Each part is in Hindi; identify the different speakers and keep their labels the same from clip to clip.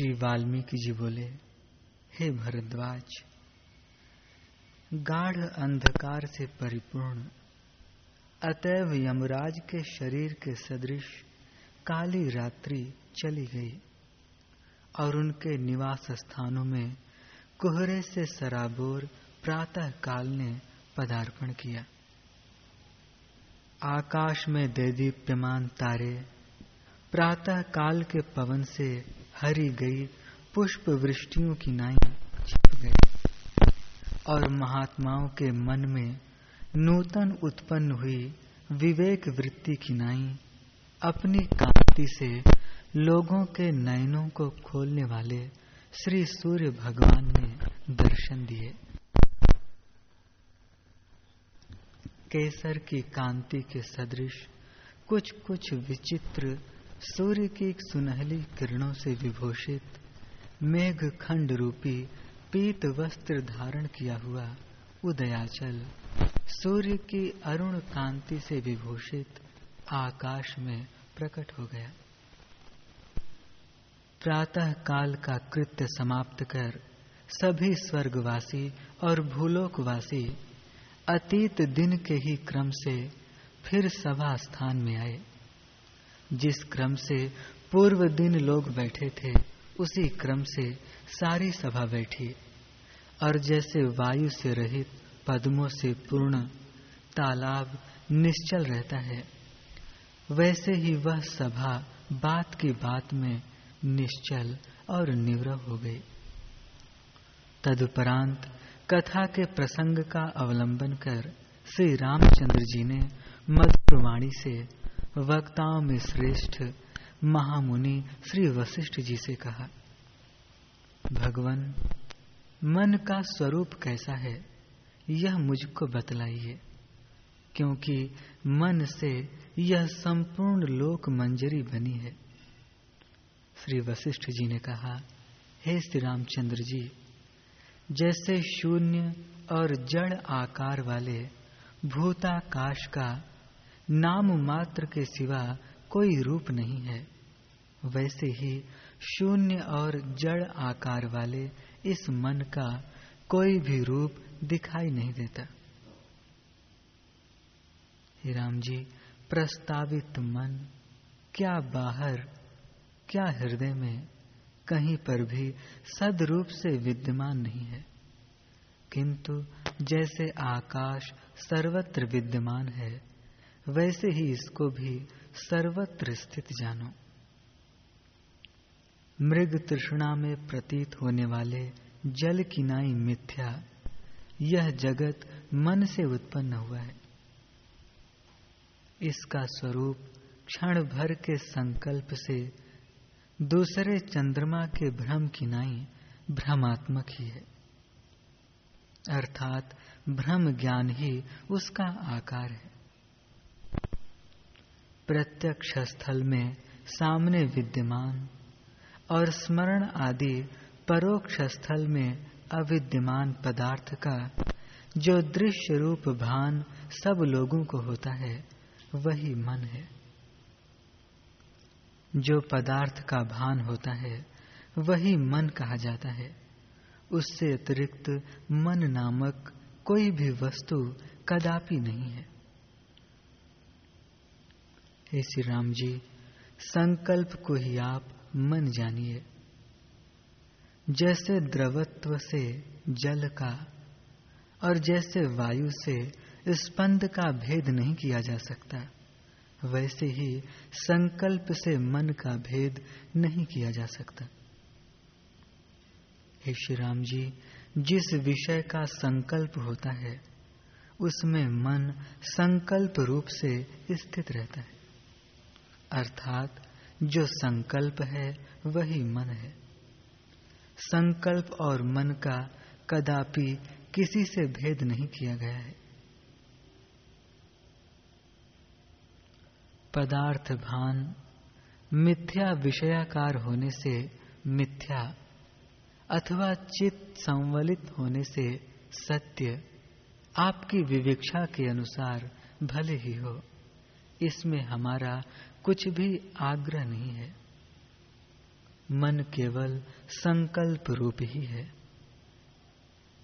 Speaker 1: श्री वाल्मीकि जी बोले, हे भरद्वाज, गाढ़ अंधकार से परिपूर्ण, अतएव यमराज के शरीर के सदृश काली रात्रि चली गई और उनके निवास स्थानों में कोहरे से सराबोर प्रातः काल ने पदार्पण किया। आकाश में दे दीप्यमान तारे प्रातः काल के पवन से हरी गई पुष्प वृष्टियों की नाई छिप गई। और महात्माओं के मन में नूतन उत्पन्न हुई विवेक वृत्ति की नाई अपनी कांति से लोगों के नयनों को खोलने वाले श्री सूर्य भगवान ने दर्शन दिए। केसर की कांति के सदृश कुछ कुछ विचित्र सूर्य की सुनहली किरणों से विभूषित मेघ खंड रूपी पीत वस्त्र धारण किया हुआ उदयाचल, सूर्य की अरुण कांति से विभूषित आकाश में प्रकट हो गया। प्रातः काल का कृत्य समाप्त कर सभी स्वर्गवासी और भूलोकवासी अतीत दिन के ही क्रम से फिर सभा स्थान में आए। जिस क्रम से पूर्व दिन लोग बैठे थे, उसी क्रम से सारी सभा बैठी। और जैसे वायु से रहित पद्मों से पूर्ण तालाब निश्चल रहता है, वैसे ही वह सभा बात की बात में निश्चल और निवृह हो गई। तदुपरांत कथा के प्रसंग का अवलंबन कर श्री रामचंद्र जी ने मधुरवाणी से वक्ताओं में श्रेष्ठ महामुनि श्री वशिष्ठ जी से कहा, भगवान, मन का स्वरूप कैसा है, यह मुझको बतलाइए, क्योंकि मन से यह संपूर्ण लोक मंजरी बनी है। श्री वशिष्ठ जी ने कहा, हे श्री रामचंद्र जी, जैसे शून्य और जड़ आकार वाले भूताकाश का नाम मात्र के सिवा कोई रूप नहीं है। वैसे ही शून्य और जड़ आकार वाले इस मन का कोई भी रूप दिखाई नहीं देता। राम जी, प्रस्तावित मन, क्या बाहर, क्या हृदय में कहीं पर भी सदरूप से विद्यमान नहीं है। किंतु जैसे आकाश सर्वत्र विद्यमान है वैसे ही इसको भी सर्वत्र स्थित जानो। मृग तृष्णा में प्रतीत होने वाले जल की नाई मिथ्या, यह जगत मन से उत्पन्न हुआ है। इसका स्वरूप क्षण भर के संकल्प से दूसरे चंद्रमा के भ्रम की नाई भ्रमात्मक ही है। अर्थात भ्रम ज्ञान ही उसका आकार है। प्रत्यक्ष स्थल में सामने विद्यमान और स्मरण आदि परोक्ष स्थल में अविद्यमान पदार्थ का जो दृश्य रूप भान सब लोगों को होता है, वही मन है। जो पदार्थ का भान होता है, वही मन कहा जाता है। उससे अतिरिक्त मन नामक कोई भी वस्तु कदापि नहीं है। हे श्री राम जी, संकल्प को ही आप मन जानिए। जैसे द्रवत्व से जल का और जैसे वायु से स्पंद का भेद नहीं किया जा सकता, वैसे ही संकल्प से मन का भेद नहीं किया जा सकता। हे श्री राम जी, जिस विषय का संकल्प होता है, उसमें मन संकल्प रूप से स्थित रहता है। अर्थात जो संकल्प है, वही मन है। संकल्प और मन का कदापि किसी से भेद नहीं किया गया है। पदार्थ भान मिथ्या विषयाकार होने से मिथ्या अथवा चित संवलित होने से सत्य आपकी विवेक्षा के अनुसार भले ही हो। इसमें हमारा कुछ भी आग्रह नहीं है। मन केवल संकल्प रूप ही है।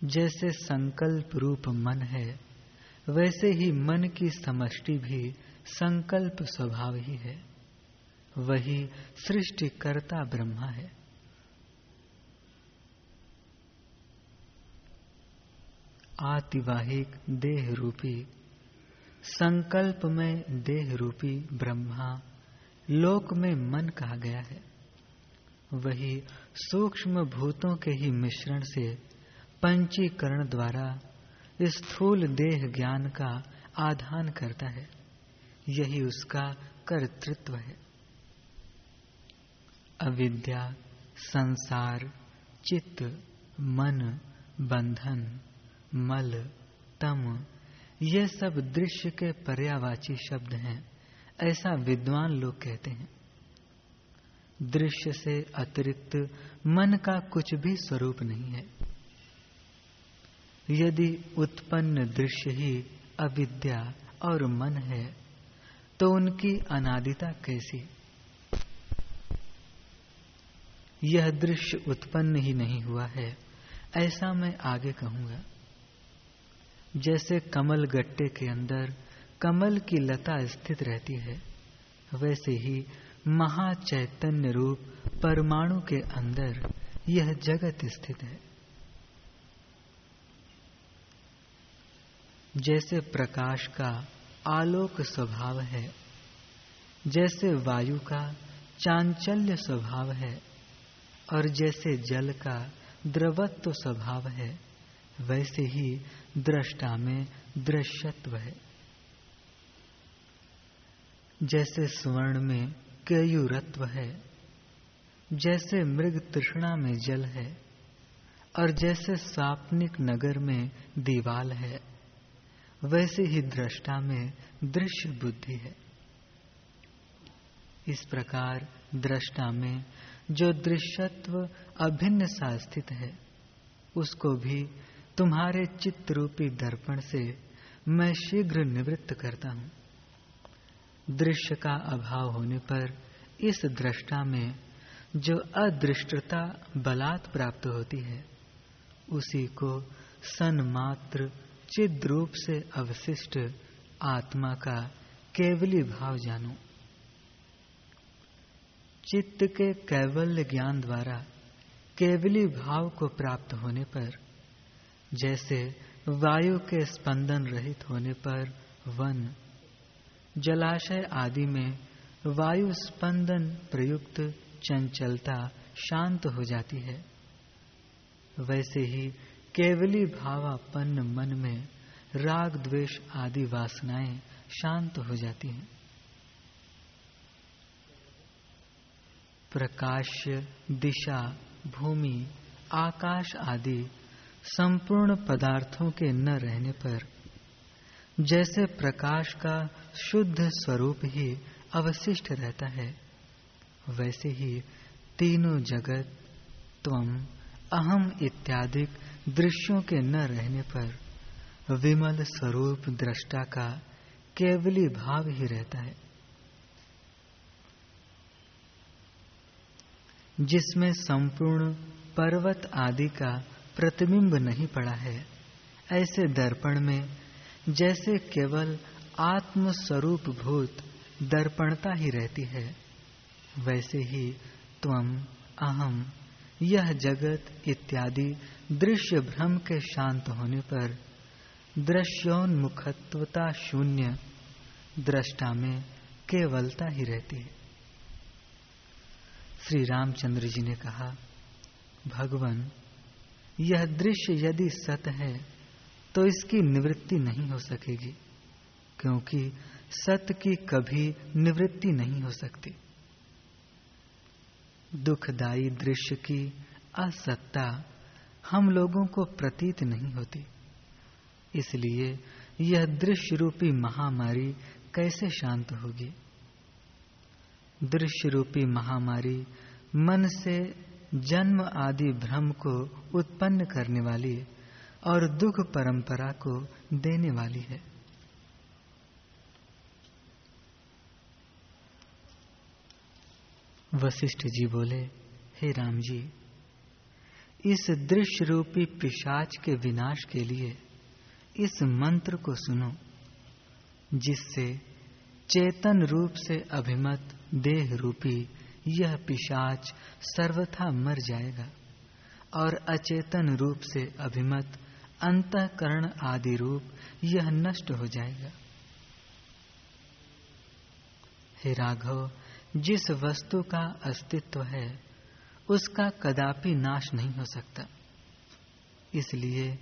Speaker 1: जैसे संकल्प रूप मन है, वैसे ही मन की समष्टि भी संकल्प स्वभाव ही है। वही सृष्टिकर्ता ब्रह्मा है। आतिवाहिक देह रूपी संकल्प में देह रूपी ब्रह्मा लोक में मन कहा गया है। वही सूक्ष्म भूतों के ही मिश्रण से पंचीकरण द्वारा स्थूल देह ज्ञान का आधान करता है। यही उसका कर्तृत्व है। अविद्या, संसार, चित्त, मन, बंधन, मल, तम ये सब दृश्य के पर्यावाची शब्द हैं, ऐसा विद्वान लोग कहते हैं। दृश्य से अतिरिक्त मन का कुछ भी स्वरूप नहीं है। यदि उत्पन्न दृश्य ही अविद्या और मन है तो उनकी अनादिता कैसी? यह दृश्य उत्पन्न ही नहीं हुआ है, ऐसा मैं आगे कहूँगा। जैसे कमल गट्टे के अंदर कमल की लता स्थित रहती है, वैसे ही महाचैतन्य रूप परमाणु के अंदर यह जगत स्थित है। जैसे प्रकाश का आलोक स्वभाव है, जैसे वायु का चांचल्य स्वभाव है, और जैसे जल का द्रवत्व स्वभाव है वैसे ही दृष्टा में दृश्यत्व है। जैसे स्वर्ण में कयुरत्व है, जैसे मृग तृष्णा में जल है, और जैसे सापनिक नगर में दीवाल है, वैसे ही दृष्टा में दृश्य बुद्धि है। इस प्रकार दृष्टा में जो दृश्यत्व अभिन्न सा स्थित है, उसको भी तुम्हारे चित्त रूपी दर्पण से मैं शीघ्र निवृत्त करता हूँ। दृश्य का अभाव होने पर इस दृष्टा में जो अदृष्टता बलात् प्राप्त होती है, उसी को सन्मात्र चिद रूप से अवशिष्ट आत्मा का केवली भाव जानो। चित्त के कैवल्य ज्ञान द्वारा केवली भाव को प्राप्त होने पर जैसे वायु के स्पंदन रहित होने पर वन, जलाशय आदि में वायु स्पंदन प्रयुक्त चंचलता शांत हो जाती है। वैसे ही केवली भावापन्न मन में राग द्वेष आदि वासनाएँ शांत हो जाती हैं। प्रकाश, दिशा, भूमि, आकाश आदि संपूर्ण पदार्थों के न रहने पर, जैसे प्रकाश का शुद्ध स्वरूप ही अवशिष्ट रहता है, वैसे ही तीनों जगत, त्वम, अहम इत्यादि दृश्यों के न रहने पर विमल स्वरूप दृष्टा का केवली भाव ही रहता है। जिसमें संपूर्ण पर्वत आदि का प्रतिबिंब नहीं पड़ा है। ऐसे दर्पण में, जैसे केवल आत्म स्वरूप भूत दर्पणता ही रहती है, वैसे ही त्वम अहम यह जगत इत्यादि दृश्य भ्रम के शांत होने पर दृश्योन्मुखत्वता शून्य दृष्टा में केवलता ही रहती है। श्री रामचंद्र जी ने कहा, भगवान यह दृश्य यदि सत है तो इसकी निवृत्ति नहीं हो सकेगी, क्योंकि सत की कभी निवृत्ति नहीं हो सकती। दुखदायी दृश्य की असत्ता हम लोगों को प्रतीत नहीं होती। इसलिए यह दृश्य रूपी महामारी कैसे शांत होगी? दृश्य रूपी महामारी मन से जन्म आदि भ्रम को उत्पन्न करने वाली और दुख परंपरा को देने वाली है। वशिष्ठ जी बोले, हे राम जी, इस दृश्य रूपी पिशाच के विनाश के लिए इस मंत्र को सुनो, जिससे चेतन रूप से अभिमत देह रूपी यह पिशाच सर्वथा मर जाएगा और अचेतन रूप से अभिमत, अंतकरण आदि रूप यह नष्ट हो जाएगा। हे राघव, जिस वस्तु का अस्तित्व है, उसका कदापि नाश नहीं हो सकता। इसलिए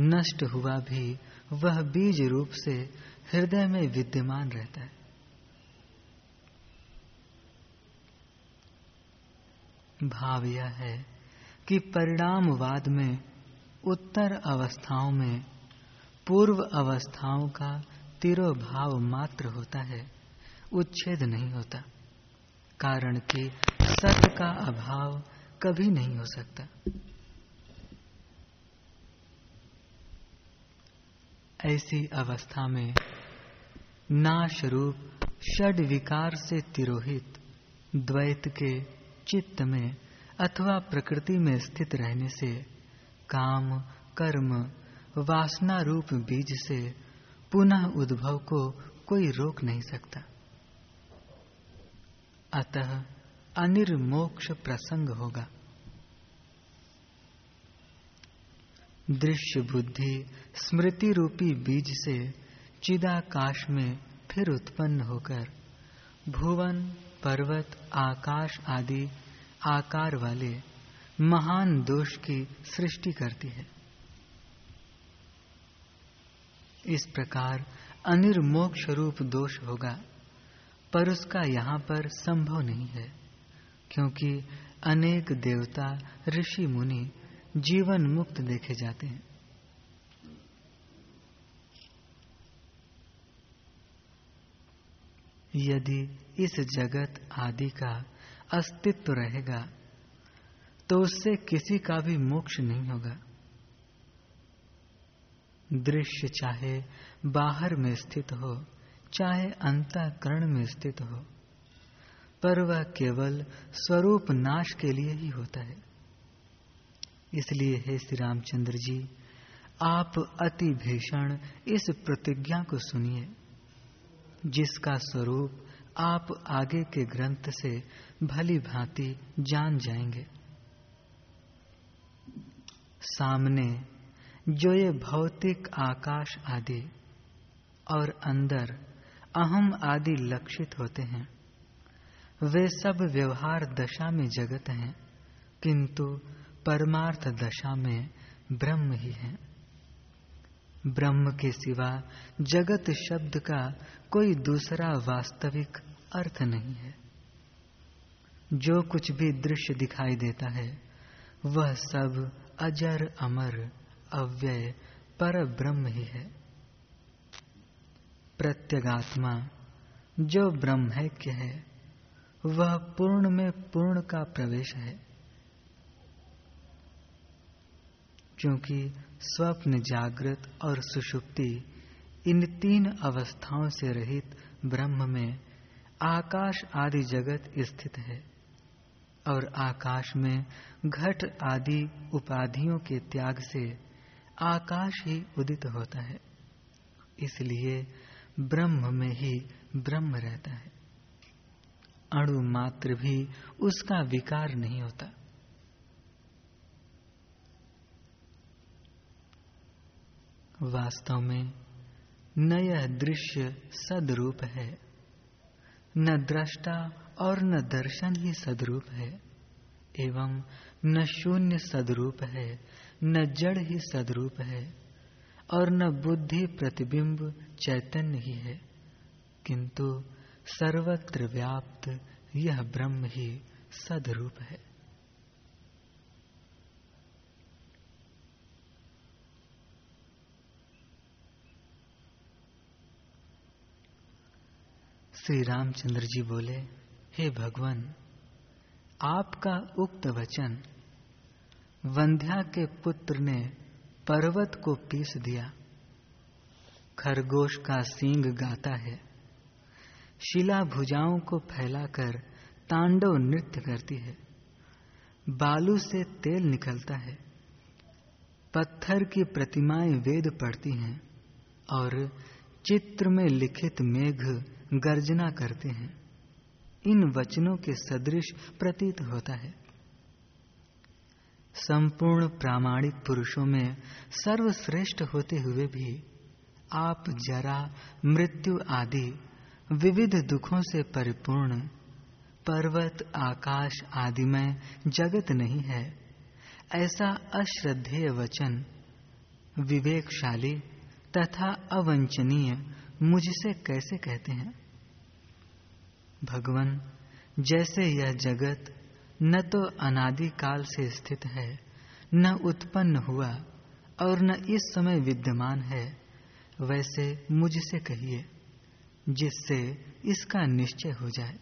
Speaker 1: नष्ट हुआ भी वह बीज रूप से हृदय में विद्यमान रहता है। भाव यह है कि परिणामवाद में, उत्तर अवस्थाओं में, पूर्व अवस्थाओं का तिरोभाव मात्र होता है, उच्छेद नहीं होता, कारण कि सत्य का अभाव कभी नहीं हो सकता। ऐसी अवस्था में नाश रूप षड विकार से तिरोहित, द्वैत के चित्त में अथवा प्रकृति में स्थित रहने से, काम, कर्म, वासना रूप बीज से पुनः उद्भव को कोई रोक नहीं सकता। अतः अनिर्मोक्ष प्रसंग होगा। दृश्य बुद्धि स्मृति रूपी बीज से चिदाकाश में फिर उत्पन्न होकर भुवन पर्वत, आकाश आदि आकार वाले महान दोष की सृष्टि करती है। इस प्रकार अनिर्मोक्ष रूप दोष होगा, पर उसका यहाँ पर संभव नहीं है, क्योंकि अनेक देवता, ऋषि, मुनि जीवन मुक्त देखे जाते हैं। यदि इस जगत आदि का अस्तित्व रहेगा तो उससे किसी का भी मोक्ष नहीं होगा। दृश्य चाहे बाहर में स्थित हो, चाहे अंतकरण में स्थित हो, पर वह केवल स्वरूप नाश के लिए ही होता है। इसलिए हे श्री रामचंद्र जी, आप अति भीषण इस प्रतिज्ञा को सुनिए, जिसका स्वरूप आप आगे के ग्रंथ से भली भांति जान जाएँगे। सामने जो ये भौतिक आकाश आदि और अंदर अहम आदि लक्षित होते हैं, वे सब व्यवहार दशा में जगत हैं, किंतु परमार्थ दशा में ब्रह्म ही है। ब्रह्म के सिवा जगत शब्द का कोई दूसरा वास्तविक अर्थ नहीं है। जो कुछ भी दृश्य दिखाई देता है, वह सब अजर अमर अव्यय पर ब्रह्म ही है। प्रत्यगात्मा जो ब्रह्म ब्रह्मैक्य है, वह पूर्ण में पूर्ण का प्रवेश है। क्योंकि स्वप्न जागृत और सुषुप्ति इन तीन अवस्थाओं से रहित ब्रह्म में आकाश आदि जगत स्थित है और आकाश में घट आदि उपाधियों के त्याग से आकाश ही उदित होता है। इसलिए ब्रह्म में ही ब्रह्म रहता है। अणु मात्र भी उसका विकार नहीं होता। वास्तव में न यह दृश्य सदरूप है। न दृष्टा और न दर्शन ही सदरूप है, एवं न शून्य सदरूप है, न जड़ ही सदरूप है, और न बुद्धि प्रतिबिंब चैतन्य ही है। किंतु सर्वत्र व्याप्त यह ब्रह्म ही सदरूप है। श्री रामचंद्र जी बोले, हे भगवान, आपका उक्त वचन वंध्या के पुत्र ने पर्वत को पीस दिया। खरगोश का सींग गाता है। शिला भुजाओं को फैलाकर तांडव नृत्य करती है। बालू से तेल निकलता है। पत्थर की प्रतिमाएँ वेद पढ़ती हैं और चित्र में लिखित मेघ गर्जना करते हैं। इन वचनों के सदृश प्रतीत होता है। संपूर्ण प्रामाणिक पुरुषों में सर्वश्रेष्ठ होते हुए भी आप जरा मृत्यु आदि विविध दुखों से परिपूर्ण, पर्वत, आकाश आदि में जगत नहीं है, ऐसा अश्रद्धेय वचन विवेकशाली तथा अवंचनीय मुझसे कैसे कहते हैं? भगवान, जैसे यह जगत न तो अनादि काल से स्थित है, न उत्पन्न हुआ और न इस समय विद्यमान है, वैसे मुझसे कहिए, जिससे इसका निश्चय हो जाए।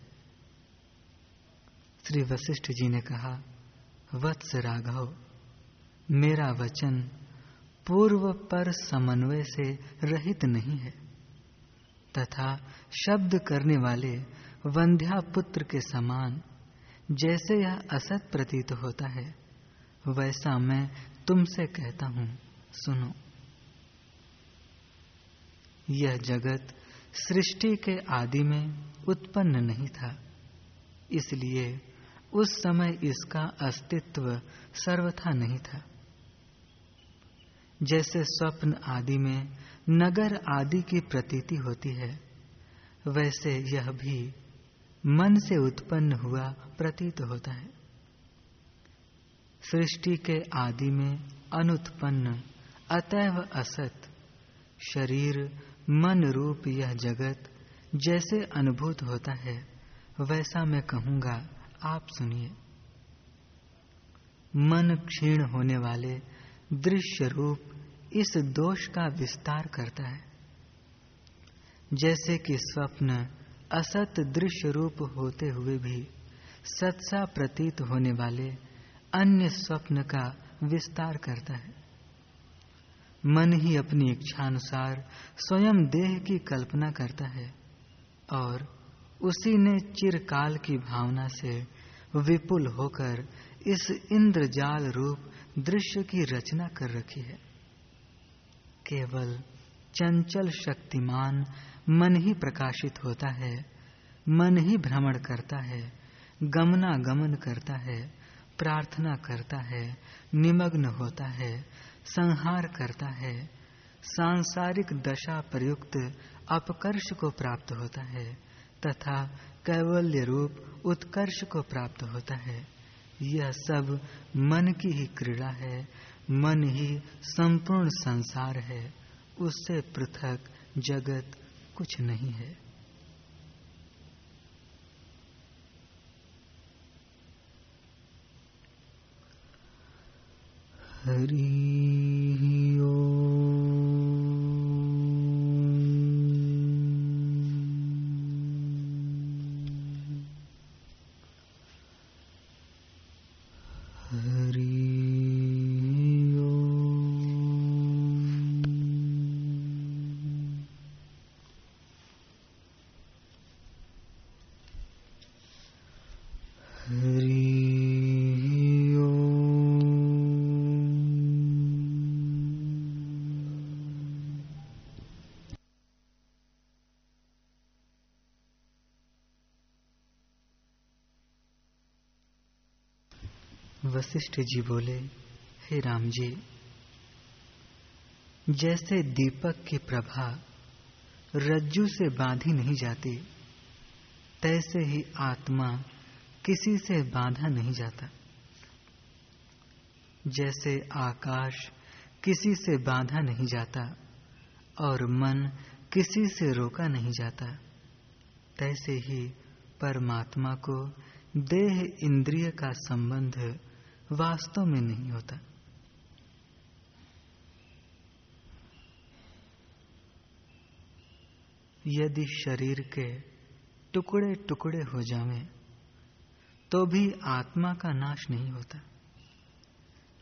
Speaker 1: श्री वशिष्ठ जी ने कहा, वत्स राघव, मेरा वचन पूर्व पर समन्वय से रहित नहीं है। तथा शब्द करने वाले वंध्या पुत्र के समान, जैसे यह असत प्रतीत होता है, वैसा मैं तुमसे कहता हूँ, सुनो। यह जगत सृष्टि के आदि में उत्पन्न नहीं था, इसलिए उस समय इसका अस्तित्व सर्वथा नहीं था। जैसे स्वप्न आदि में नगर आदि की प्रतीति होती है, वैसे यह भी मन से उत्पन्न हुआ प्रतीत होता है। सृष्टि के आदि में अनुत्पन्न, अतएव असत, शरीर, मन रूप यह जगत जैसे अनुभूत होता है, वैसा मैं कहूँगा, आप सुनिए। मन क्षीण होने वाले दृश्य रूप इस दोष का विस्तार करता है। जैसे कि स्वप्न असत दृश्य रूप होते हुए भी सत्सा प्रतीत होने वाले अन्य स्वप्न का विस्तार करता है। मन ही अपनी इच्छानुसार स्वयं देह की कल्पना करता है और उसी ने चिरकाल की भावना से विपुल होकर इस इंद्रजाल रूप दृश्य की रचना कर रखी है। केवल चंचल शक्तिमान मन ही प्रकाशित होता है, मन ही भ्रमण करता है गमना गमन करता है, प्रार्थना करता है, निमग्न होता है, संहार करता है, सांसारिक दशा प्रयुक्त अपकर्ष को प्राप्त होता है, तथा कैवल्य रूप उत्कर्ष को प्राप्त होता है। यह सब मन की ही क्रीड़ा है मन ही संपूर्ण संसार है उससे पृथक जगत कुछ नहीं है। हरि वशिष्ठ जी बोले, हे राम जी, जैसे दीपक की प्रभा रज्जू से बांधी नहीं जाती, तैसे ही आत्मा किसी से बांधा नहीं जाता। जैसे आकाश किसी से बांधा नहीं जाता और मन किसी से रोका नहीं जाता, तैसे ही परमात्मा को देह इंद्रिय का संबंध वास्तव में नहीं होता। यदि शरीर के टुकड़े टुकड़े हो जावे तो भी आत्मा का नाश नहीं होता।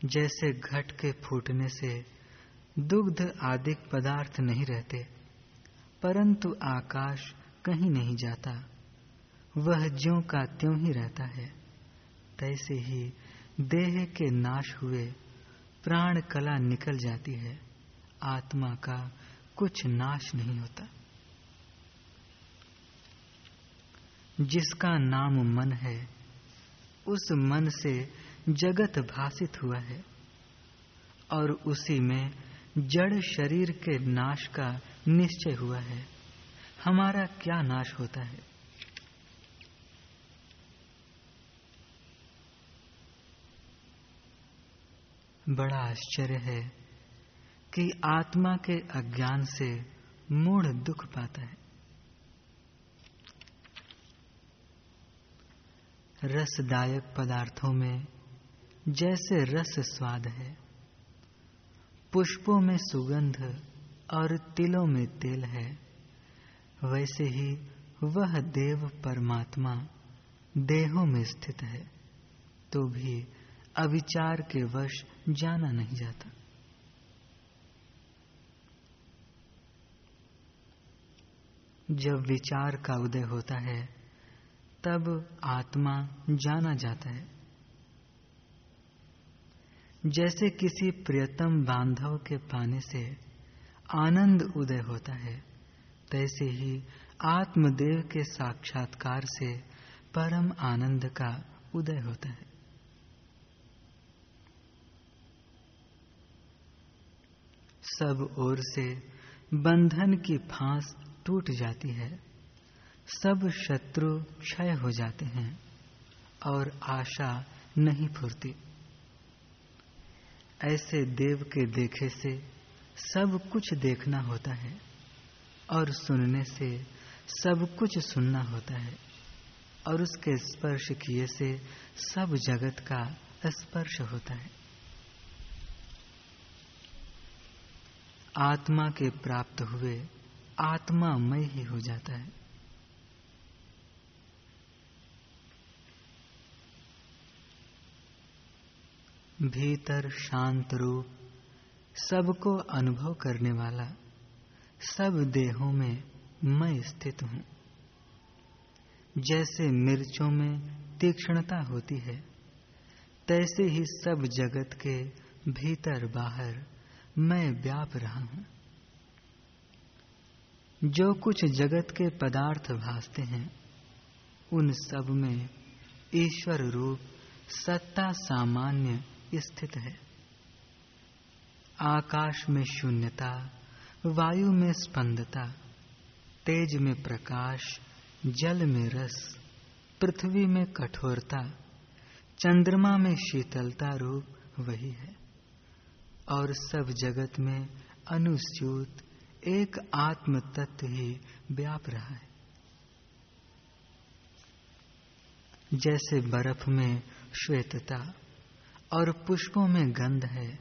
Speaker 1: जैसे घट के फूटने से दुग्ध आदि पदार्थ नहीं रहते, परंतु आकाश कहीं नहीं जाता, वह ज्यों का त्यों ही रहता है, तैसे ही देह के नाश हुए प्राण कला निकल जाती है। आत्मा का कुछ नाश नहीं होता। जिसका नाम मन है, उस मन से जगत भाषित हुआ है और उसी में जड़ शरीर के नाश का निश्चय हुआ है। हमारा क्या नाश होता है? बड़ा आश्चर्य है कि आत्मा के अज्ञान से मूढ़ दुख पाता है। रसदायक पदार्थों में जैसे रस स्वाद है, पुष्पों में सुगंध और तिलों में तेल है, वैसे ही वह देव परमात्मा देहों में स्थित है तो भी अविचार के वश जाना नहीं जाता। जब विचार का उदय होता है, तब आत्मा जाना जाता है। जैसे किसी प्रियतम बांधव के पाने से आनंद उदय होता है, तैसे ही आत्मदेव के साक्षात्कार से परम आनंद का उदय होता है। सब ओर से बंधन की फांस टूट जाती है। सब शत्रु क्षय हो जाते हैं और आशा नहीं फुरती। ऐसे देव के देखे से सब कुछ देखना होता है और सुनने से सब कुछ सुनना होता है और उसके स्पर्श किए से सब जगत का स्पर्श होता है। आत्मा के प्राप्त हुए आत्मामय ही हो जाता है। भीतर शांत रूप सबको अनुभव करने वाला, सब देहों में मैं स्थित हूँ। जैसे मिर्चों में तीक्ष्णता होती है, तैसे ही सब जगत के भीतर बाहर मैं व्याप रहा हूँ। जो कुछ जगत के पदार्थ भासते हैं, उन सब में ईश्वर रूप सत्ता सामान्य स्थित है। आकाश में शून्यता, वायु में स्पंदता, तेज में प्रकाश, जल में रस, पृथ्वी में कठोरता, चंद्रमा में शीतलता रूप वही है। और सब जगत में अनुस्यूत एक आत्म तत्व ही व्याप रहा है। जैसे बर्फ़ में श्वेतता और पुष्पों में गंध है,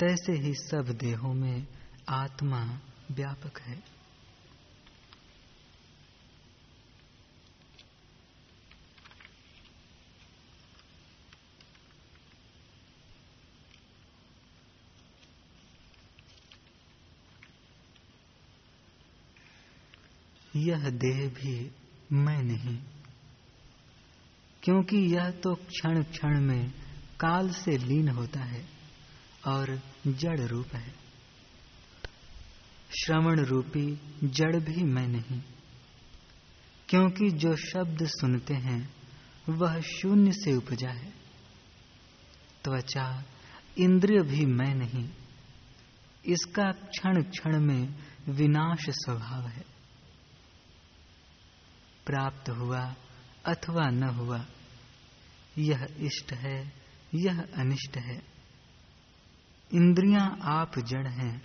Speaker 1: तैसे ही सब देहों में आत्मा व्यापक है। यह देह भी मैं नहीं। क्योंकि यह तो क्षण क्षण में काल से लीन होता है और जड़ रूप है। श्रवण रूपी जड़ भी मैं नहीं। क्योंकि जो शब्द सुनते हैं, वह शून्य से उपजा है। त्वचा, इंद्रिय भी मैं नहीं। इसका क्षण क्षण में विनाश स्वभाव है। प्राप्त हुआ अथवा न हुआ। यह इष्ट है, यह अनिष्ट है। इंद्रियाँ आप जड़ हैं,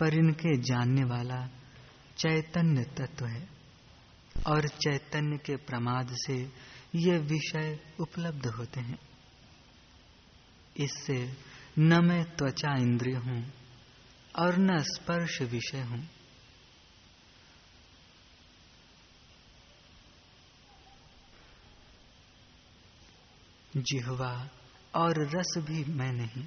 Speaker 1: पर इनके जानने वाला चैतन्य तत्व है। और चैतन्य के प्रमाद से ये विषय उपलब्ध होते हैं। इससे न मैं त्वचा इंद्रिय हूँ और न स्पर्श विषय हूँ। जिहवा और रस भी मैं नहीं।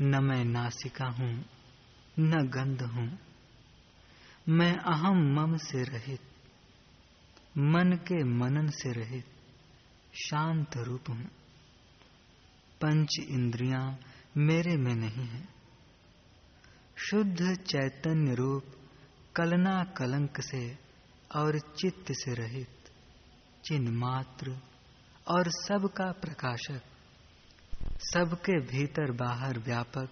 Speaker 1: न मैं नासिका हूँ, न गंध हूँ। मैं अहम मम से रहित, मन के मनन से रहित, शांत रूप हूँ। पंच इंद्रियाँ मेरे में नहीं है। शुद्ध चैतन्य रूप कलना कलंक से और चित्त से रहित। चिन्ह मात्र और सबका प्रकाशक, सबके भीतर बाहर व्यापक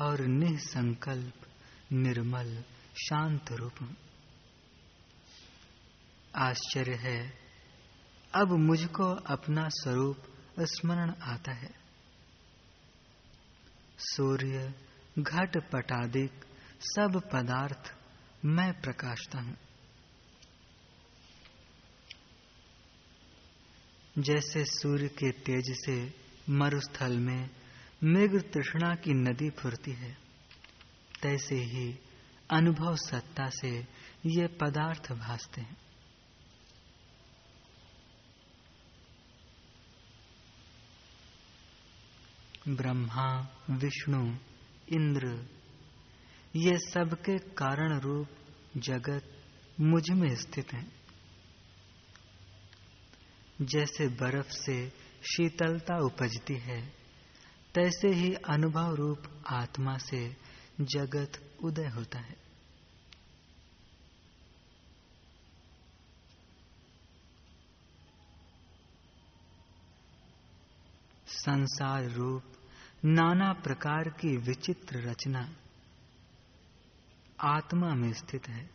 Speaker 1: और निसंकल्प, निर्मल, शांत रूप। आश्चर्य है, अब मुझको अपना स्वरूप स्मरण आता है। सूर्य, घट पटादिक, सब पदार्थ मैं प्रकाशता हूँ। जैसे सूर्य के तेज से मरुस्थल में मृग तृष्णा की नदी फुरती है, तैसे ही अनुभव सत्ता से ये पदार्थ भासते हैं। ब्रह्मा, विष्णु, इंद्र, ये सबके कारण रूप जगत मुझमें स्थित है। जैसे बर्फ़ से शीतलता उपजती है, तैसे ही अनुभव रूप आत्मा से जगत उदय होता है। संसार रूप नाना प्रकार की विचित्र रचना आत्मा में स्थित है,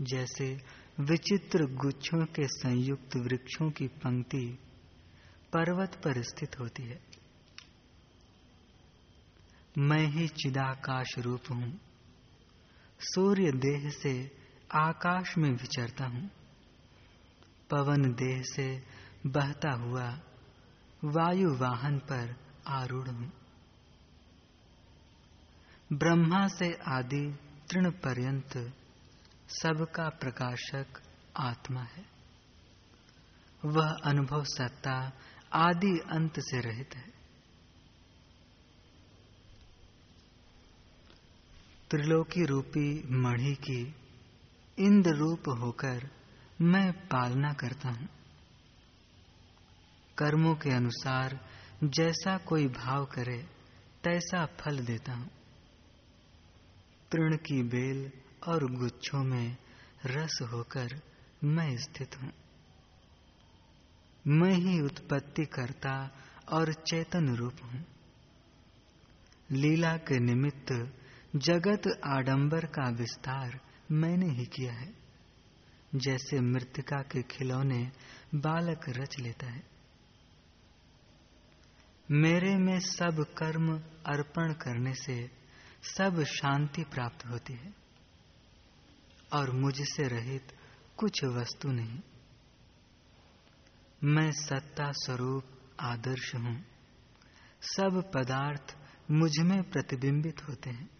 Speaker 1: जैसे विचित्र गुच्छों के संयुक्त वृक्षों की पंक्ति पर्वत पर स्थित होती है। मैं ही चिदाकाश रूप हूँ। सूर्य देह से आकाश में विचरता हूँ। पवन देह से बहता हुआ वायु वाहन पर आरूढ़ हूँ। ब्रह्मा से आदि तृण पर्यंत सबका प्रकाशक आत्मा है। वह अनुभव सत्ता आदि अंत से रहित है। त्रिलोकी रूपी मणि की इंद्र रूप होकर मैं पालना करता हूँ। कर्मों के अनुसार जैसा कोई भाव करे, तैसा फल देता हूँ। तृण की बेल और गुच्छों में रस होकर मैं स्थित हूँ। मैं ही उत्पत्ति करता और चेतन रूप हूँ। लीला के निमित्त जगत आडंबर का विस्तार मैंने ही किया है। जैसे मृतिका के खिलौने बालक रच लेता है। मेरे में सब कर्म अर्पण करने से सब शांति प्राप्त होती है। और मुझसे रहित कुछ वस्तु नहीं। मैं सत्ता स्वरूप आदर्श हूँ। सब पदार्थ मुझमें प्रतिबिंबित होते हैं।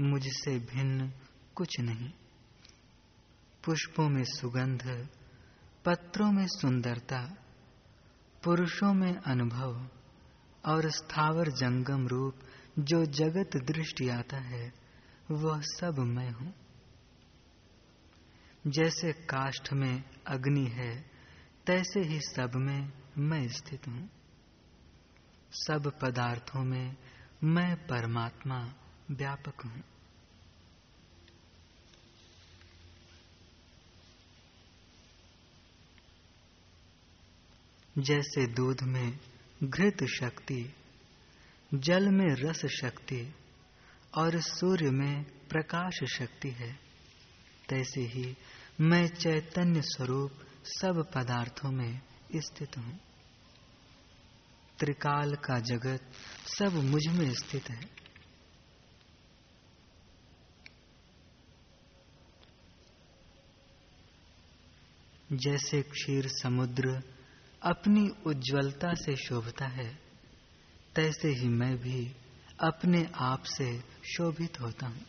Speaker 1: मुझसे भिन्न कुछ नहीं। पुष्पों में सुगंध, पत्रों में सुंदरता, पुरुषों में अनुभव और स्थावर जंगम रूप जो जगत दृष्टि आता है, वह सब मैं हूँ। जैसे काष्ठ में अग्नि है, तैसे ही सब में मैं स्थित हूँ। सब पदार्थों में मैं परमात्मा व्यापक हूँ। जैसे दूध में घृत शक्ति जल में रस शक्ति और सूर्य में प्रकाश शक्ति है। तैसे ही मैं चैतन्य स्वरूप सब पदार्थों में स्थित हूँ। त्रिकाल का जगत सब मुझमें स्थित है। जैसे क्षीर समुद्र अपनी उज्ज्वलता से शोभता है तैसे ही मैं भी अपने आप से शोभित होता हूँ।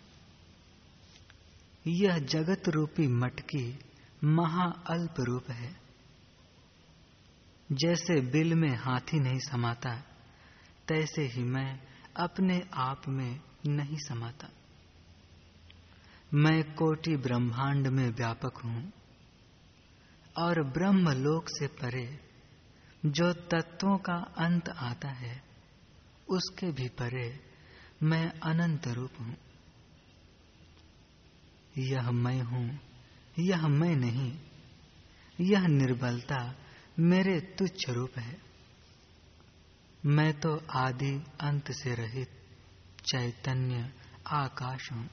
Speaker 1: यह जगत रूपी मटकी महाअल्प रूप है। जैसे बिल में हाथी नहीं समाता, तैसे ही मैं अपने आप में नहीं समाता। मैं कोटि ब्रह्मांड में व्यापक हूँ और ब्रह्म लोक से परे जो तत्वों का अंत आता है उसके भी परे मैं अनंत रूप हूँ। यह मैं हूँ, यह मैं नहीं, यह निर्बलता मेरे तुच्छ रूप है। मैं तो आदि अंत से रहित चैतन्य आकाश हूँ।